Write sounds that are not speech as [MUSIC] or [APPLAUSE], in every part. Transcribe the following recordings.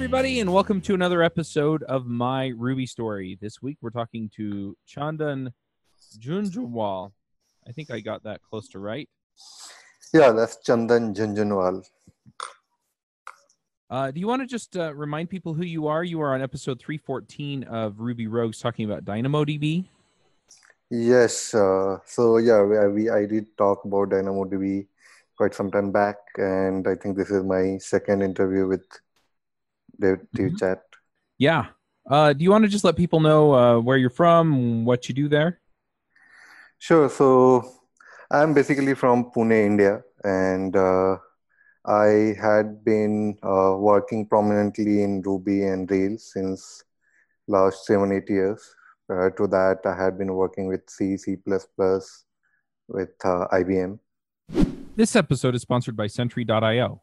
everybody, and welcome to another episode of My Ruby Story. This week, we're talking to Chandan Jhunjhunwal. I think I got that close to right. Yeah, that's Chandan Jhunjhunwal. Uh, do you want to just uh, remind people who you are? You are on episode 314 of Ruby Rogues talking about DynamoDB. Yes. Uh, so, yeah, we, we, I did talk about DynamoDB quite some time back, and I think this is my second interview with Dave mm-hmm. Chat. Yeah. Uh, do you want to just let people know uh, where you're from, what you do there? Sure. So, I'm basically from Pune, India, and uh, I had been uh, working prominently in Ruby and Rails since last seven, eight years. Prior to that, I had been working with C, C++, with uh, IBM. This episode is sponsored by Sentry.io.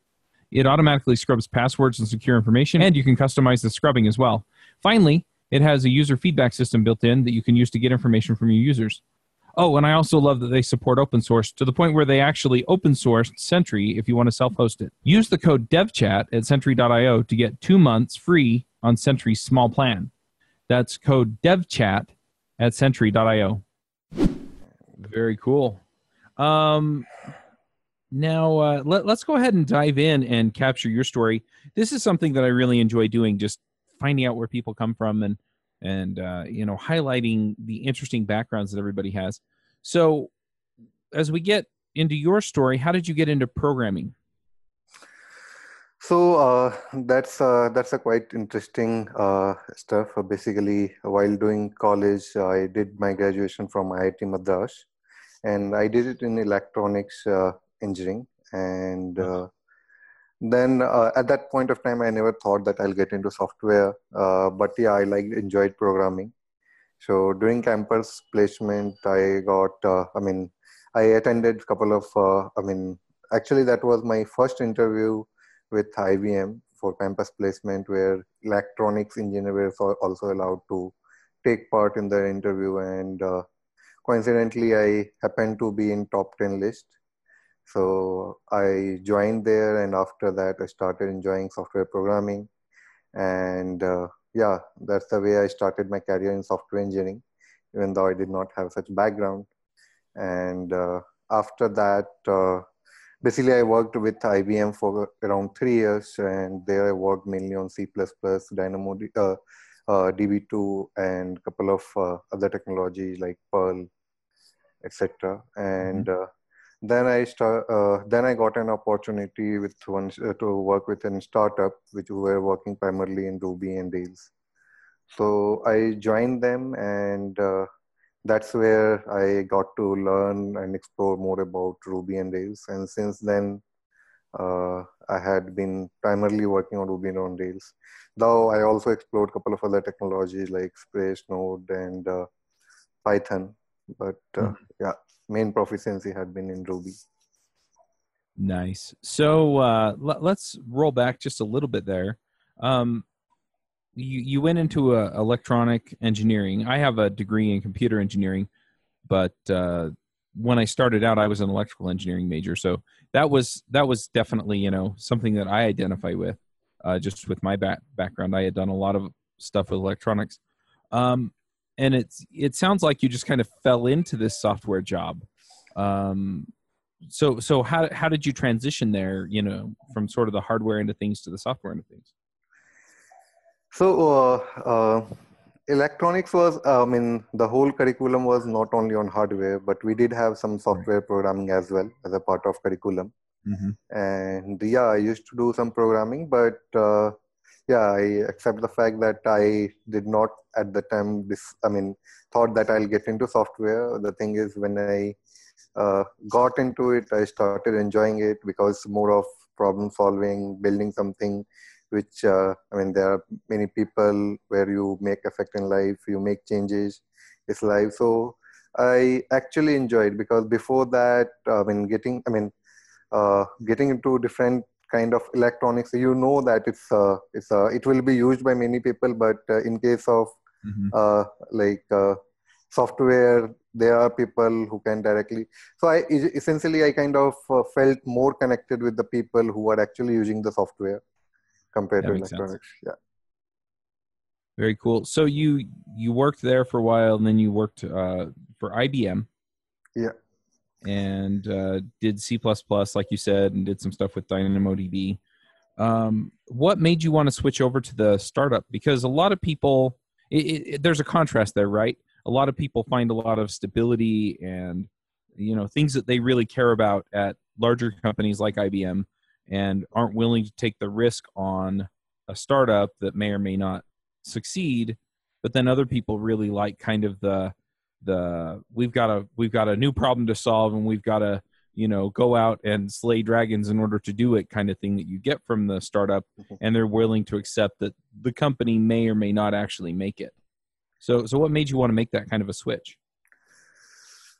It automatically scrubs passwords and secure information, and you can customize the scrubbing as well. Finally, it has a user feedback system built in that you can use to get information from your users. Oh, and I also love that they support open source to the point where they actually open source Sentry if you want to self host it. Use the code devchat at sentry.io to get two months free on Sentry's small plan. That's code devchat at sentry.io. Very cool. Um, now, uh, let, let's go ahead and dive in and capture your story. This is something that I really enjoy doing, just finding out where people come from and and uh, you know highlighting the interesting backgrounds that everybody has. So, as we get into your story, how did you get into programming? So uh, that's uh, that's a quite interesting uh, stuff. basically, while doing college, I did my graduation from IIT Madras, and I did it in electronics uh, engineering. And uh, then uh, at that point of time i never thought that i'll get into software. Uh, but yeah i like enjoyed programming. So during campus placement i got uh, i mean i attended a couple of uh, i mean actually that was my first interview with ibm for campus placement where electronics engineers are also allowed to take part in the interview. And uh, coincidentally i happened to be in top 10 list so I joined there, and after that, I started enjoying software programming. And uh, yeah, that's the way I started my career in software engineering, even though I did not have such background. And uh, after that, uh, basically, I worked with IBM for around three years, and there I worked mainly on C++, Dynamo, uh, uh, DB2, and a couple of uh, other technologies like Perl, etc. And mm-hmm then I start. Uh, then I got an opportunity with one uh, to work with a startup, which were working primarily in Ruby and Rails. So I joined them, and uh, that's where I got to learn and explore more about Ruby and Rails. And since then, uh, I had been primarily working on Ruby and on Rails. Though I also explored a couple of other technologies like Express, Node, and uh, Python. But mm-hmm. yeah, main proficiency had been in Ruby. Nice. So uh, l- let's roll back just a little bit there. Um, you you went into uh, electronic engineering. I have a degree in computer engineering, but uh, when I started out, I was an electrical engineering major. So that was that was definitely you know something that I identify with. Uh, just with my back, background, I had done a lot of stuff with electronics. Um, and it's it sounds like you just kind of fell into this software job um, so so how how did you transition there you know from sort of the hardware into things to the software into things so uh, uh, electronics was i mean the whole curriculum was not only on hardware but we did have some software right. programming as well as a part of curriculum mm-hmm. and yeah i used to do some programming but uh, yeah i accept the fact that i did not at the time this i mean thought that i'll get into software the thing is when i uh, got into it i started enjoying it because more of problem solving building something which uh, I mean, there are many people where you make effect in life, you make changes. It's life. So I actually enjoyed because before that, I mean, getting, I mean, uh, getting into different kind of electronics, you know that it's uh, it's uh, it will be used by many people, but uh, in case of mm-hmm. uh, like uh, software, there are people who can directly. So I essentially I kind of uh, felt more connected with the people who are actually using the software compared that to electronics. Sense. Yeah. Very cool. So you you worked there for a while, and then you worked uh, for IBM. Yeah. And uh, did C like you said, and did some stuff with DynamoDB. Um, what made you want to switch over to the startup? Because a lot of people, it, it, there's a contrast there, right? A lot of people find a lot of stability and you know things that they really care about at larger companies like IBM, and aren't willing to take the risk on a startup that may or may not succeed but then other people really like kind of the the we've got a we've got a new problem to solve and we've got to you know go out and slay dragons in order to do it kind of thing that you get from the startup mm-hmm. and they're willing to accept that the company may or may not actually make it so so what made you want to make that kind of a switch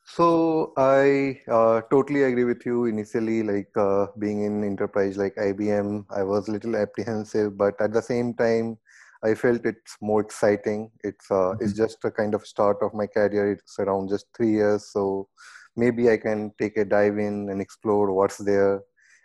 so I uh, totally agree with you. Initially, like uh, being in enterprise like IBM, I was a little apprehensive, but at the same time, I felt it's more exciting. It's uh, mm-hmm. it's just a kind of start of my career. It's around just three years, so maybe I can take a dive in and explore what's there.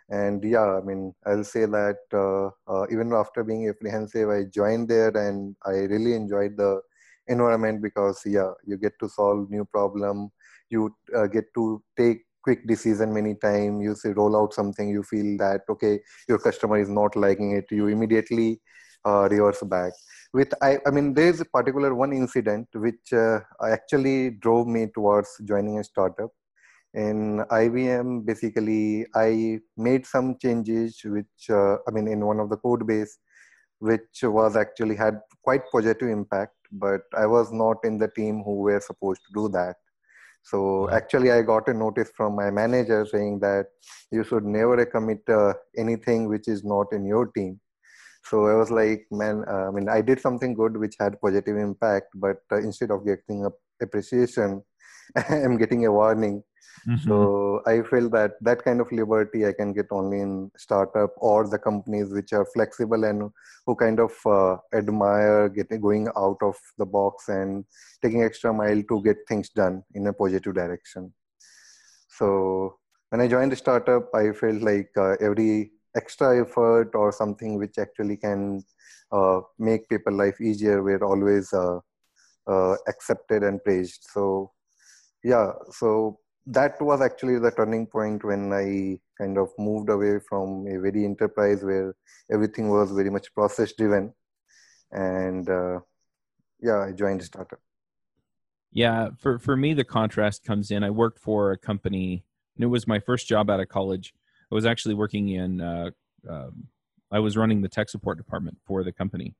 And yeah, I mean, I'll say that uh, uh, even after being apprehensive, I joined there and I really enjoyed the environment because yeah, you get to solve new problem. You uh, get to take quick decision many time you say roll out something you feel that okay your customer is not liking it you immediately uh, reverse back. With I, I mean there's a particular one incident which uh, actually drove me towards joining a startup. In ibm basically i made some changes which uh, i mean in one of the code base which was actually had quite positive impact but i was not in the team who were supposed to do that. So actually i got a notice from my manager saying that you should never commit uh, anything which is not in your team so i was like man uh, i mean i did something good which had positive impact but uh, instead of getting a appreciation [LAUGHS] i'm getting a warning mm-hmm. so i feel that that kind of liberty i can get only in startup or the companies which are flexible and who kind of uh, admire getting going out of the box and taking extra mile to get things done in a positive direction so when i joined the startup i felt like uh, every extra effort or something which actually can uh, make people life easier. We're always uh, uh, accepted and praised. So yeah so that was actually the turning point when i kind of moved away from a very enterprise where everything was very much process driven. And uh, yeah i joined a startup. Yeah for for me the contrast comes in. I worked for a company and it was my first job out of college I was actually working in. Uh, um, I was running the tech support department for the company,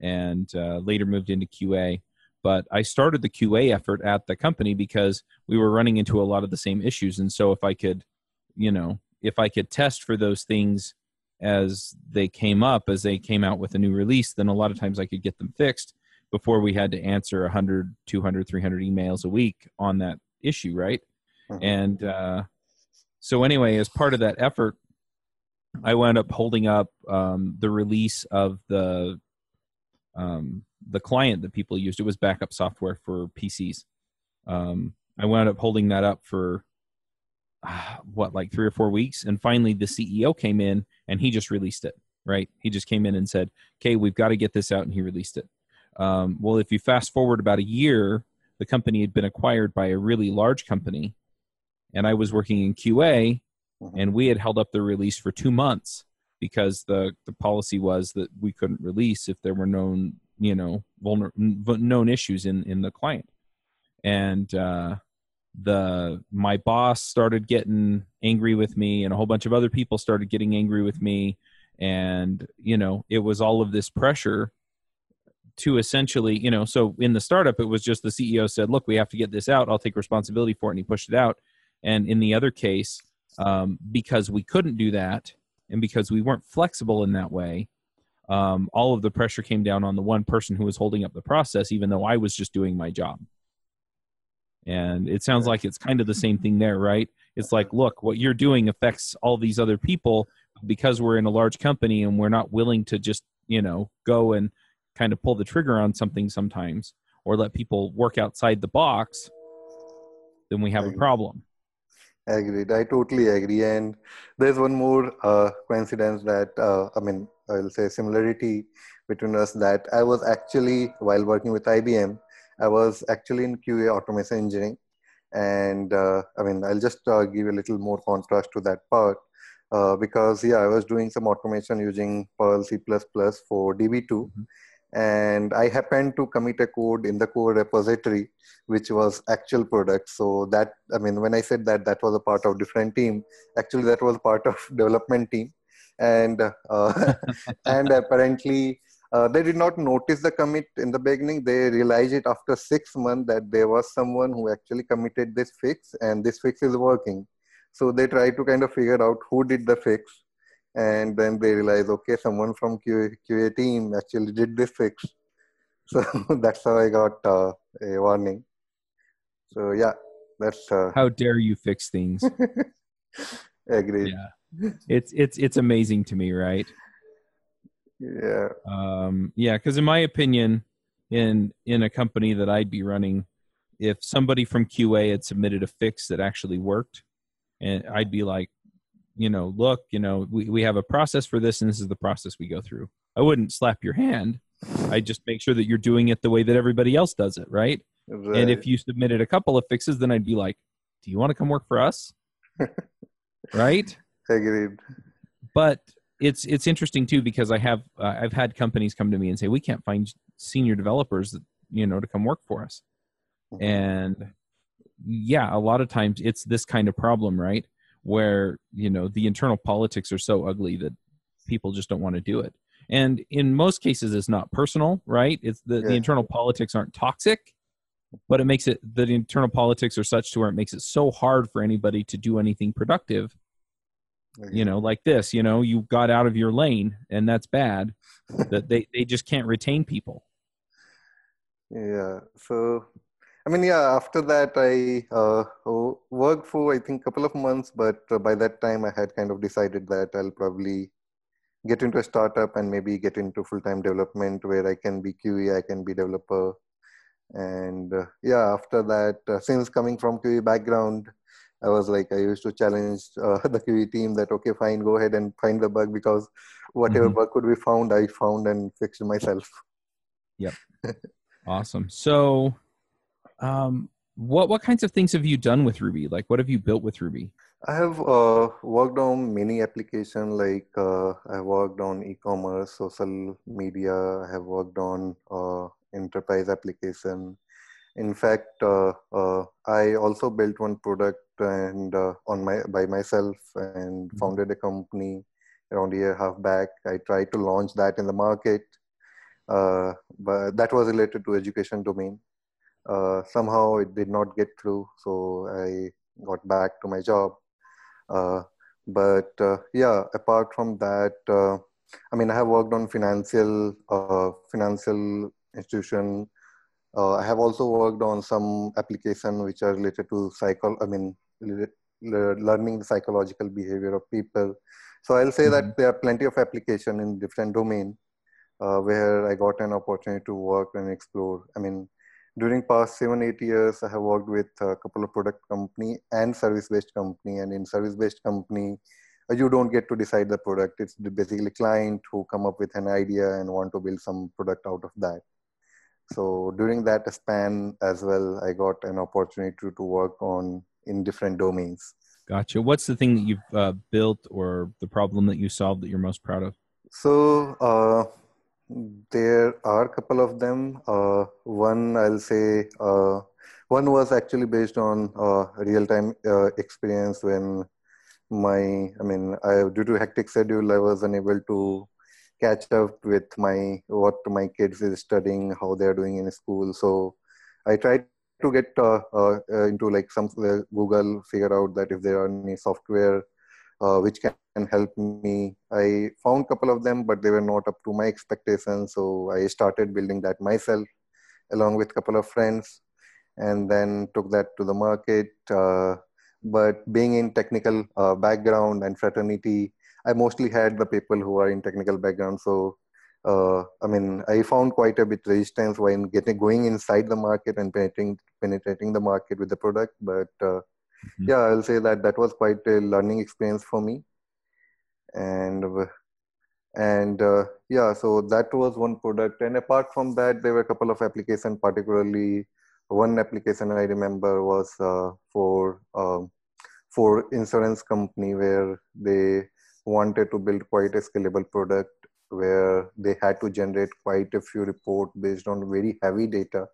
and uh, later moved into QA. But I started the QA effort at the company because we were running into a lot of the same issues, and so if I could, you know, if I could test for those things as they came up, as they came out with a new release, then a lot of times I could get them fixed before we had to answer 100, 200, 300 emails a week on that issue, right? Mm-hmm. And uh, so anyway, as part of that effort, I wound up holding up um, the release of the um, the client that people used. It was backup software for PCs. Um, I wound up holding that up for uh, what, like three or four weeks, and finally the CEO came in and he just released it. Right? He just came in and said, "Okay, we've got to get this out," and he released it. Um, well, if you fast forward about a year, the company had been acquired by a really large company and I was working in QA, mm-hmm. and we had held up the release for two months because the the policy was that we couldn't release if there were known you know vulner- known issues in in the client, and uh, the my boss started getting angry with me, and a whole bunch of other people started getting angry with me, and you know it was all of this pressure to essentially, you know, so in the startup, it was just the CEO said, look, we have to get this out. I'll take responsibility for it. And he pushed it out. And in the other case, um, because we couldn't do that and because we weren't flexible in that way, um, all of the pressure came down on the one person who was holding up the process, even though I was just doing my job. And it sounds like it's kind of the same thing there, right? It's like, look, what you're doing affects all these other people because we're in a large company and we're not willing to just, you know, go and kind of pull the trigger on something sometimes or let people work outside the box, then we have a problem. Agreed. I totally agree. And there's one more uh, coincidence that, uh, I mean, I'll say similarity between us that I was actually, while working with IBM, I was actually in QA automation engineering. And uh, I mean, I'll just uh, give a little more contrast to that part. Uh, because yeah, I was doing some automation using Perl C++ for DB2, mm-hmm and i happened to commit a code in the core repository which was actual product. So that i mean when i said that that was a part of different team. Actually that was part of [LAUGHS] development team. And uh, [LAUGHS] and apparently uh, they did not notice the commit in the beginning. They realized it after six months that there was someone who actually committed this fix and this fix is working. So they tried to kind of figure out who did the fix and then they realize okay someone from QA, QA team actually did this fix. [LAUGHS] So that's how I got uh, a warning. So yeah that's uh, how dare you fix things. [LAUGHS] Agreed. Yeah. It's it's it's amazing to me right? Yeah. Um yeah because in my opinion in in a company that I'd be running if somebody from QA had submitted a fix that actually worked and I'd be like you know, look, you know, we, we have a process for this and this is the process we go through. I wouldn't slap your hand. I just make sure that you're doing it the way that everybody else does it, right? And if you submitted a couple of fixes, then I'd be like, do you want to come work for us? [LAUGHS] right? Agreed. But it's it's interesting too because I have uh, I've had companies come to me and say we can't find senior developers that you know to come work for us, mm-hmm. and yeah, a lot of times it's this kind of problem, right? Where you know the internal politics are so ugly that people just don't want to do it. And in most cases it's not personal right? It's the, yeah. the internal politics aren't toxic but it makes it the internal politics are such to where it makes it so hard for anybody to do anything productive you know like this you know you got out of your lane and that's bad that they they just can't retain people. [LAUGHS] Yeah so I mean, yeah, after that, I uh, worked for, I think, a couple of months, but uh, by that time, I had kind of decided that I'll probably get into a startup and maybe get into full time development where I can be QE, I can be developer. And uh, yeah, after that, uh, since coming from QE background, I was like, I used to challenge uh, [LAUGHS] the QE team that, okay, fine, go ahead and find the bug because whatever mm-hmm. bug could be found, I found and fixed myself. Yep. [LAUGHS] awesome. So, um, what what kinds of things have you done with Ruby? Like, what have you built with Ruby? I have uh, worked on many applications. Like uh, I worked on e-commerce, social media. I have worked on uh, enterprise application. In fact, uh, uh, I also built one product and uh, on my by myself and mm-hmm. founded a company around a year half back. I tried to launch that in the market, but that was related to education domain uh, somehow it did not get through so i got back to my job. Uh, but uh, yeah apart from that uh, i mean i have worked on financial uh, financial institution. Uh, i have also worked on some application which are related to cycle i mean learning the psychological behavior of people. So i'll say mm-hmm. that there are plenty of application in different domain where i got an opportunity to work and explore. I mean during past seven eight years i have worked with a couple of product company and service based company. And in service based company uh, you don't get to decide the product. It's basically client who come up with an idea and want to build some product out of that. So during that span as well i got an opportunity to, to work on in different domains. Gotcha. What's the thing that you've uh, built or the problem that you solved that you're most proud of? So uh, there are a couple of them. Uh, one, I'll say, uh, one was actually based on uh, real-time uh, experience when my, I mean, I, due to hectic schedule, I was unable to catch up with my what my kids is studying, how they're doing in school. So I tried to get uh, uh, into like some Google, figure out that if there are any software uh, which can help me. I found couple of them, but they were not up to my expectations. So I started building that myself along with couple of friends and then took that to the market. Uh, but being in technical uh, background and fraternity, I mostly had the people who are in technical background. So uh, I mean, I found quite a bit resistance when getting going inside the market and penetrating penetrating the market with the product. But uh, mm-hmm. yeah, I'll say that that was quite a learning experience for me. And and uh, yeah, so that was one product. And apart from that, there were a couple of applications. Particularly, one application I remember was uh, for um, for insurance company where they wanted to build quite a scalable product where they had to generate quite a few report based on very heavy data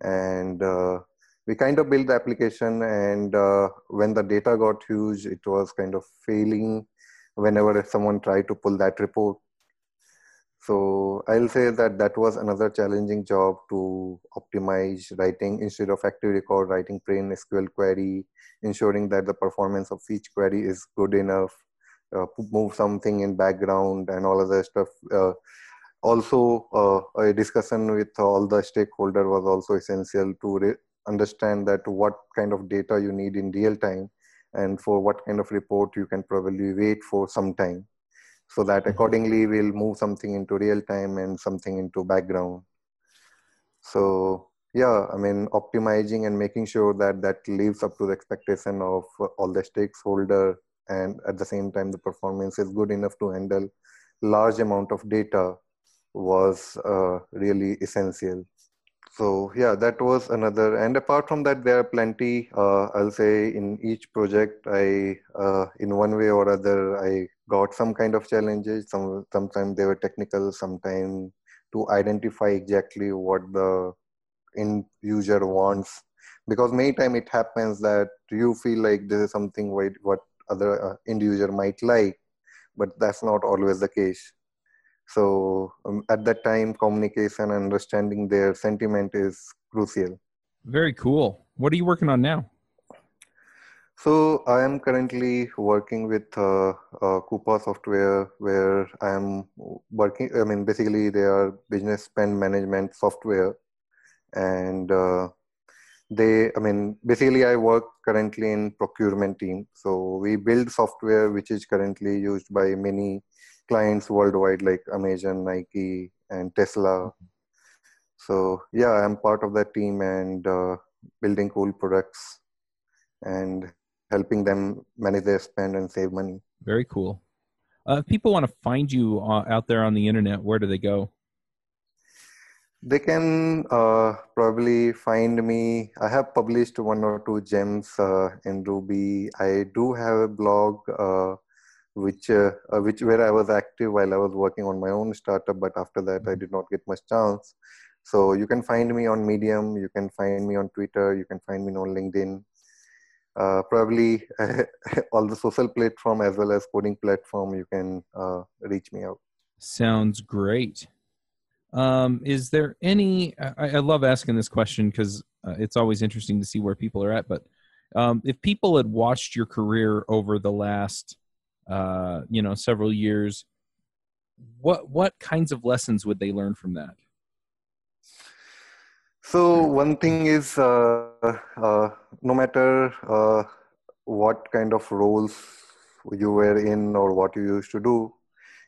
and uh, we kind of built the application and uh, when the data got huge it was kind of failing whenever someone tried to pull that report. So i'll say that that was another challenging job to optimize writing. Instead of active record writing plain sql query ensuring that the performance of each query is good enough uh, move something in background and all of that stuff uh, also uh, a discussion with all the stakeholder was also essential to understand that what kind of data you need in real time and for what kind of report you can probably wait for some time. So that mm-hmm. accordingly we'll move something into real time and something into background. So yeah i mean optimizing and making sure that that lives up to the expectation of all the stakeholder and at the same time the performance is good enough to handle large amount of data was uh, really essential so yeah that was another and apart from that there are plenty uh, i'll say in each project i uh, in one way or other i got some kind of challenges. Some sometimes they were technical sometimes to identify exactly what the end user wants. Because many time it happens that you feel like this is something what, what other uh, end user might like but that's not always the case so um, at that time communication and understanding their sentiment is crucial. Very cool. What are you working on now? So i am currently working with uh, uh, coupa software where i am working i mean basically they are business spend management software. And uh, they i mean basically i work currently in procurement team. So we build software which is currently used by many clients worldwide like amazon nike and tesla so yeah i'm part of that team and uh, building cool products and helping them manage their spend and save money very cool uh, if people want to find you uh, out there on the internet where do they go they can uh, probably find me. I have published one or two gems uh, in Ruby. I do have a blog, uh, which uh, uh, which where I was active while I was working on my own startup. But after that, I did not get much chance. So you can find me on Medium. You can find me on Twitter. You can find me on LinkedIn. Uh, probably [LAUGHS] all the social platform as well as coding platform. You can reach me out. Sounds great. Um, is there any? I, I love asking this question because uh, it's always interesting to see where people are at. But um, if people had watched your career over the last, uh, you know, several years, what what kinds of lessons would they learn from that? So one thing is, uh, uh, no matter uh, what kind of roles you were in or what you used to do,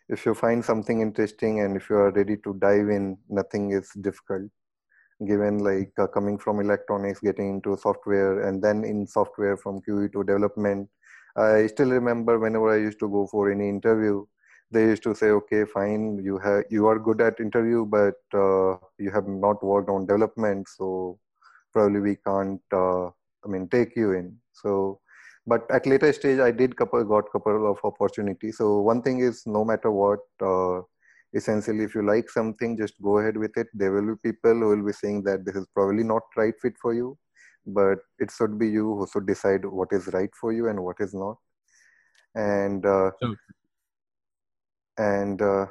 if you find something interesting and if you are ready to dive in nothing is difficult given like uh, coming from electronics getting into software and then in software from QE to development i still remember whenever i used to go for any interview they used to say okay fine you have you are good at interview but uh, you have not worked on development so probably we can't uh, i mean take you in. So but at later stage i did couple got couple of opportunities. So one thing is no matter what uh, essentially if you like something just go ahead with it. There will be people who will be saying that this is probably not right fit for you but it should be you who should decide what is right for you and what is not and uh, and uh,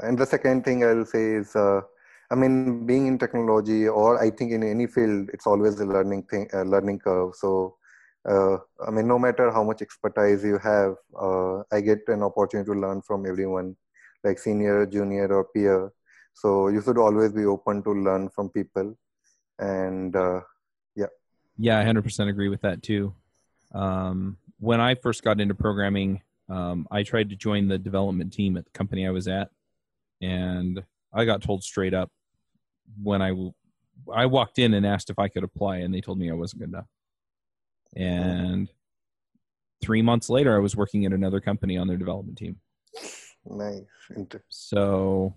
and the second thing i'll say is uh, i mean being in technology or i think in any field it's always a learning thing a learning curve so uh, I mean, no matter how much expertise you have, uh, I get an opportunity to learn from everyone, like senior, junior, or peer. So you should always be open to learn from people, and uh. Yeah, I 100% agree with that too. Um, when I first got into programming, um, I tried to join the development team at the company I was at, and I got told straight up when I I walked in and asked if I could apply, and they told me I wasn't good enough. And three months later, I was working at another company on their development team. Nice. So,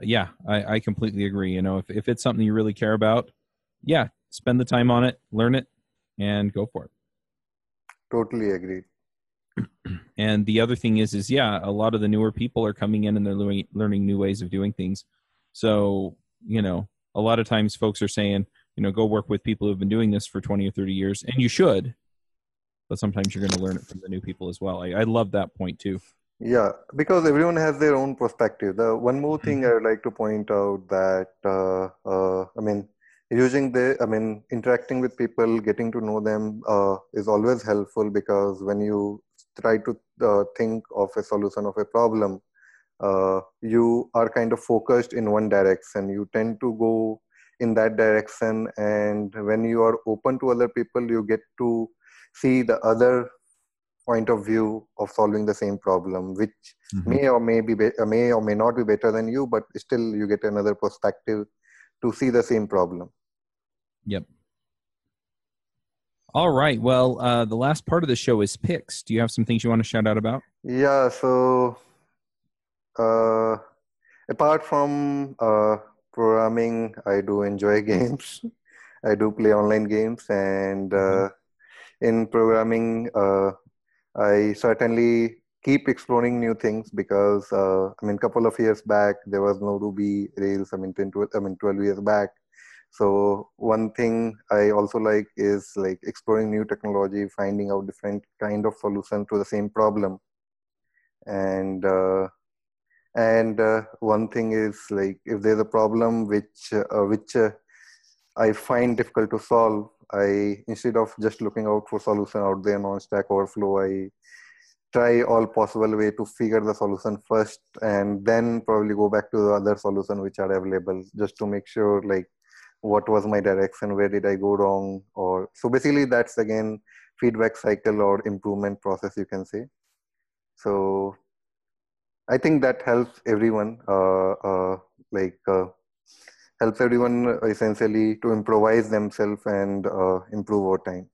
yeah, I, I completely agree. You know, if, if it's something you really care about, yeah, spend the time on it, learn it, and go for it. Totally agree. [CLEARS THROAT] And the other thing is, is yeah, a lot of the newer people are coming in and they're learning, learning new ways of doing things. So, you know, a lot of times folks are saying, you know, go work with people who've been doing this for 20 or 30 years, and you should, but sometimes you're going to learn it from the new people as well. I, I love that point too. Yeah, because everyone has their own perspective. The one more thing. [CLEARS THROAT] I would like to point out that uh, uh, I mean, using the I mean, interacting with people, getting to know them uh, is always helpful because when you try to uh, think of a solution of a problem, uh, you are kind of focused in one direction. You tend to go in that direction, and when you are open to other people, you get to see the other point of view of solving the same problem, which mm-hmm. may or may be, be may or may not be better than you, but still you get another perspective to see the same problem. Yep. All right. Well, uh, the last part of the show is picks. Do you have some things you want to shout out about? Yeah. So, uh, apart from uh, programming, I do enjoy [LAUGHS] games. I do play online games, and uh, mm-hmm. in programming, uh, I certainly keep exploring new things because uh, I mean, a couple of years back there was no Ruby Rails. I mean, 10, 12, I mean, 12 years back so one thing i also like is like exploring new technology finding out different kind of solution to the same problem. And uh, and uh, one thing is like if there's a problem which uh, which uh, i find difficult to solve i instead of just looking out for solution out there on stack overflow i try all possible way to figure the solution first and then probably go back to the other solution which are available just to make sure like what was my direction where did i go wrong or so basically that's again feedback cycle or improvement process you can say. So i think that helps everyone uh, uh, like uh, helps everyone essentially to improvise themselves and uh, improve over time.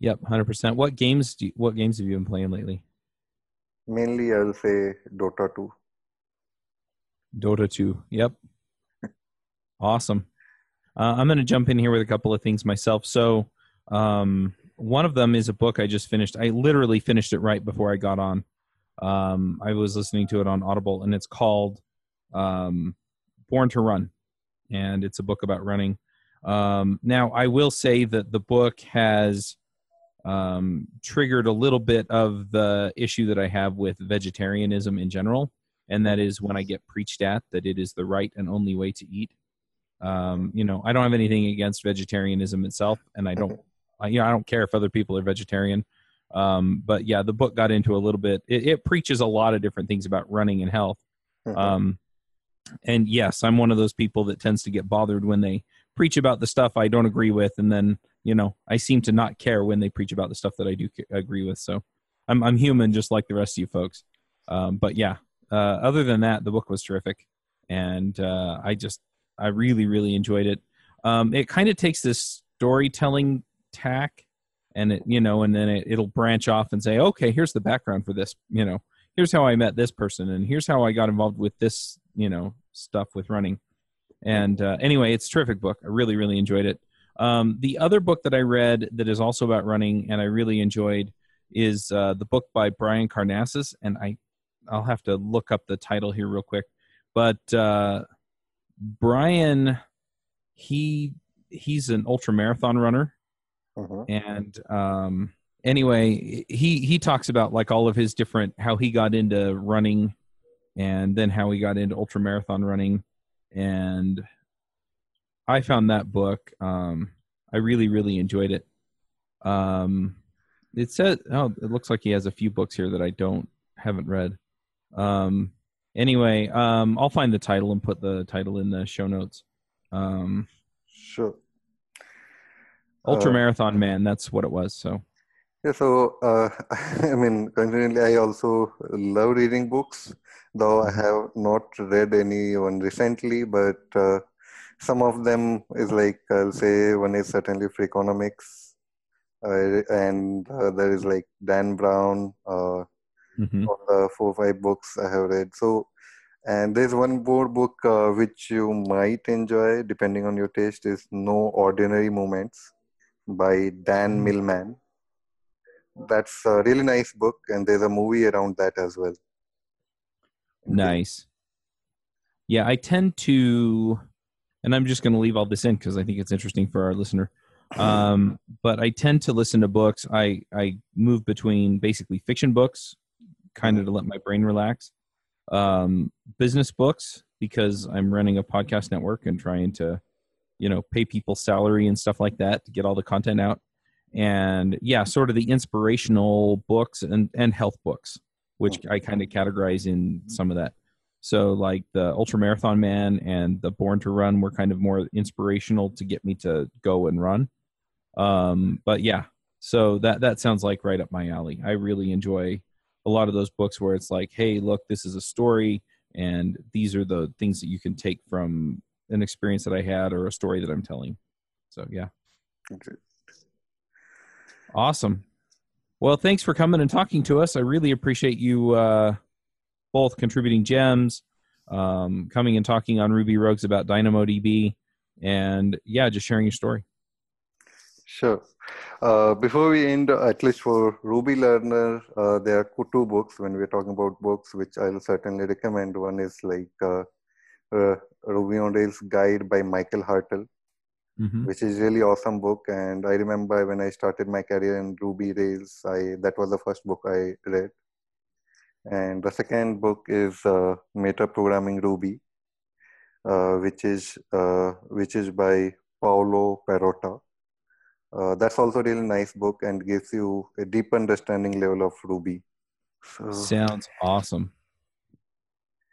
Yep 100% what games do you, what games have you been playing lately? Mainly i'll say dota 2 dota 2 yep Awesome. Uh, I'm going to jump in here with a couple of things myself. So, um, one of them is a book I just finished. I literally finished it right before I got on. Um, I was listening to it on Audible, and it's called um, Born to Run, and it's a book about running. Um, now, I will say that the book has um, triggered a little bit of the issue that I have with vegetarianism in general, and that is when I get preached at that it is the right and only way to eat. Um, you know, I don't have anything against vegetarianism itself, and I don't, I, you know, I don't care if other people are vegetarian. Um, but yeah, the book got into a little bit. It, it preaches a lot of different things about running and health. Mm-hmm. Um, and yes, I'm one of those people that tends to get bothered when they preach about the stuff I don't agree with, and then you know, I seem to not care when they preach about the stuff that I do agree with. So I'm I'm human, just like the rest of you folks. Um, but yeah, uh, other than that, the book was terrific, and uh, I just I really, really enjoyed it. Um, it kind of takes this storytelling tack and it, you know, and then it, it'll branch off and say, okay, here's the background for this, you know, here's how I met this person and here's how I got involved with this, you know, stuff with running. And uh, anyway, it's terrific book. I really, really enjoyed it. Um, the other book that I read that is also about running and I really enjoyed is uh, the book by Brian Karnazes, and I I'll have to look up the title here real quick. But uh, Brian, he he's an ultra marathon runner, uh-huh. and um, anyway, he he talks about like all of his different how he got into running, and then how he got into ultra marathon running, and I found that book. Um, I really really enjoyed it. Um, it says oh, it looks like he has a few books here that I don't haven't read. Um, anyway, um, I'll find the title and put the title in the show notes. Um, Sure. Ultra Uh, Marathon Man, that's what it was. So Yeah, so uh, [LAUGHS] I mean, coincidentally, I also love reading books, though I have not read any one recently, but uh, some of them is like I'll say one is certainly Freakonomics, uh, and uh, there is like Dan Brown, uh, mhm. all the four five books I have read. So, and there's one more book uh, which you might enjoy depending on your taste is No Ordinary Moments by Dan Millman. That's a really nice book, and there's a movie around that as well. nice. Yeah, I tend to, and I'm just going to leave all this in because I think it's interesting for our listener. [LAUGHS] Um, but I tend to listen to books. I I move between basically fiction books, kind of to let my brain relax, um, business books because I'm running a podcast network and trying to, you know, pay people salary and stuff like that to get all the content out. And yeah, sort of the inspirational books and and health books, which I kind of categorize in some of that. So like the Ultra Marathon Man and the Born to Run were kind of more inspirational to get me to go and run. Um, but yeah, so that that sounds like right up my alley. I really enjoy a lot of those books where it's like, hey, look, this is a story, and these are the things that you can take from an experience that I had or a story that I'm telling. So yeah, Okay. awesome. Well, thanks for coming and talking to us. I really appreciate you uh, both contributing gems, um, coming and talking on Ruby Rogues about DynamoDB, and yeah, just sharing your story. Sure. Uh, before we end, uh, at least for Ruby Learner, uh, there are two books when we're talking about books, which I'll certainly recommend. One is like uh, uh, Ruby on Rails Guide by Michael Hartl, hmm which is really awesome book. And I remember when I started my career in Ruby Rails, I that was the first book I read. And the second book is uh, Meta Programming Ruby, uh, which is uh, which is by Paolo Perrotta. Uh, that's also a really nice book and gives you a deep understanding level of Ruby. So, Sounds awesome.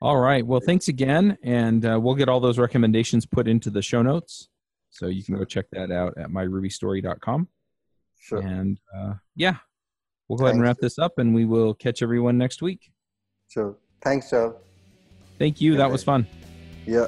All right. Well, thanks again. And uh, we'll get all those recommendations put into the show notes. So you can go check that out at myrubystory.com. sure. And uh, yeah, we'll go ahead and wrap this up and we will catch everyone next week. Sure. Thanks, Charles. Thank you. That was fun. Yeah.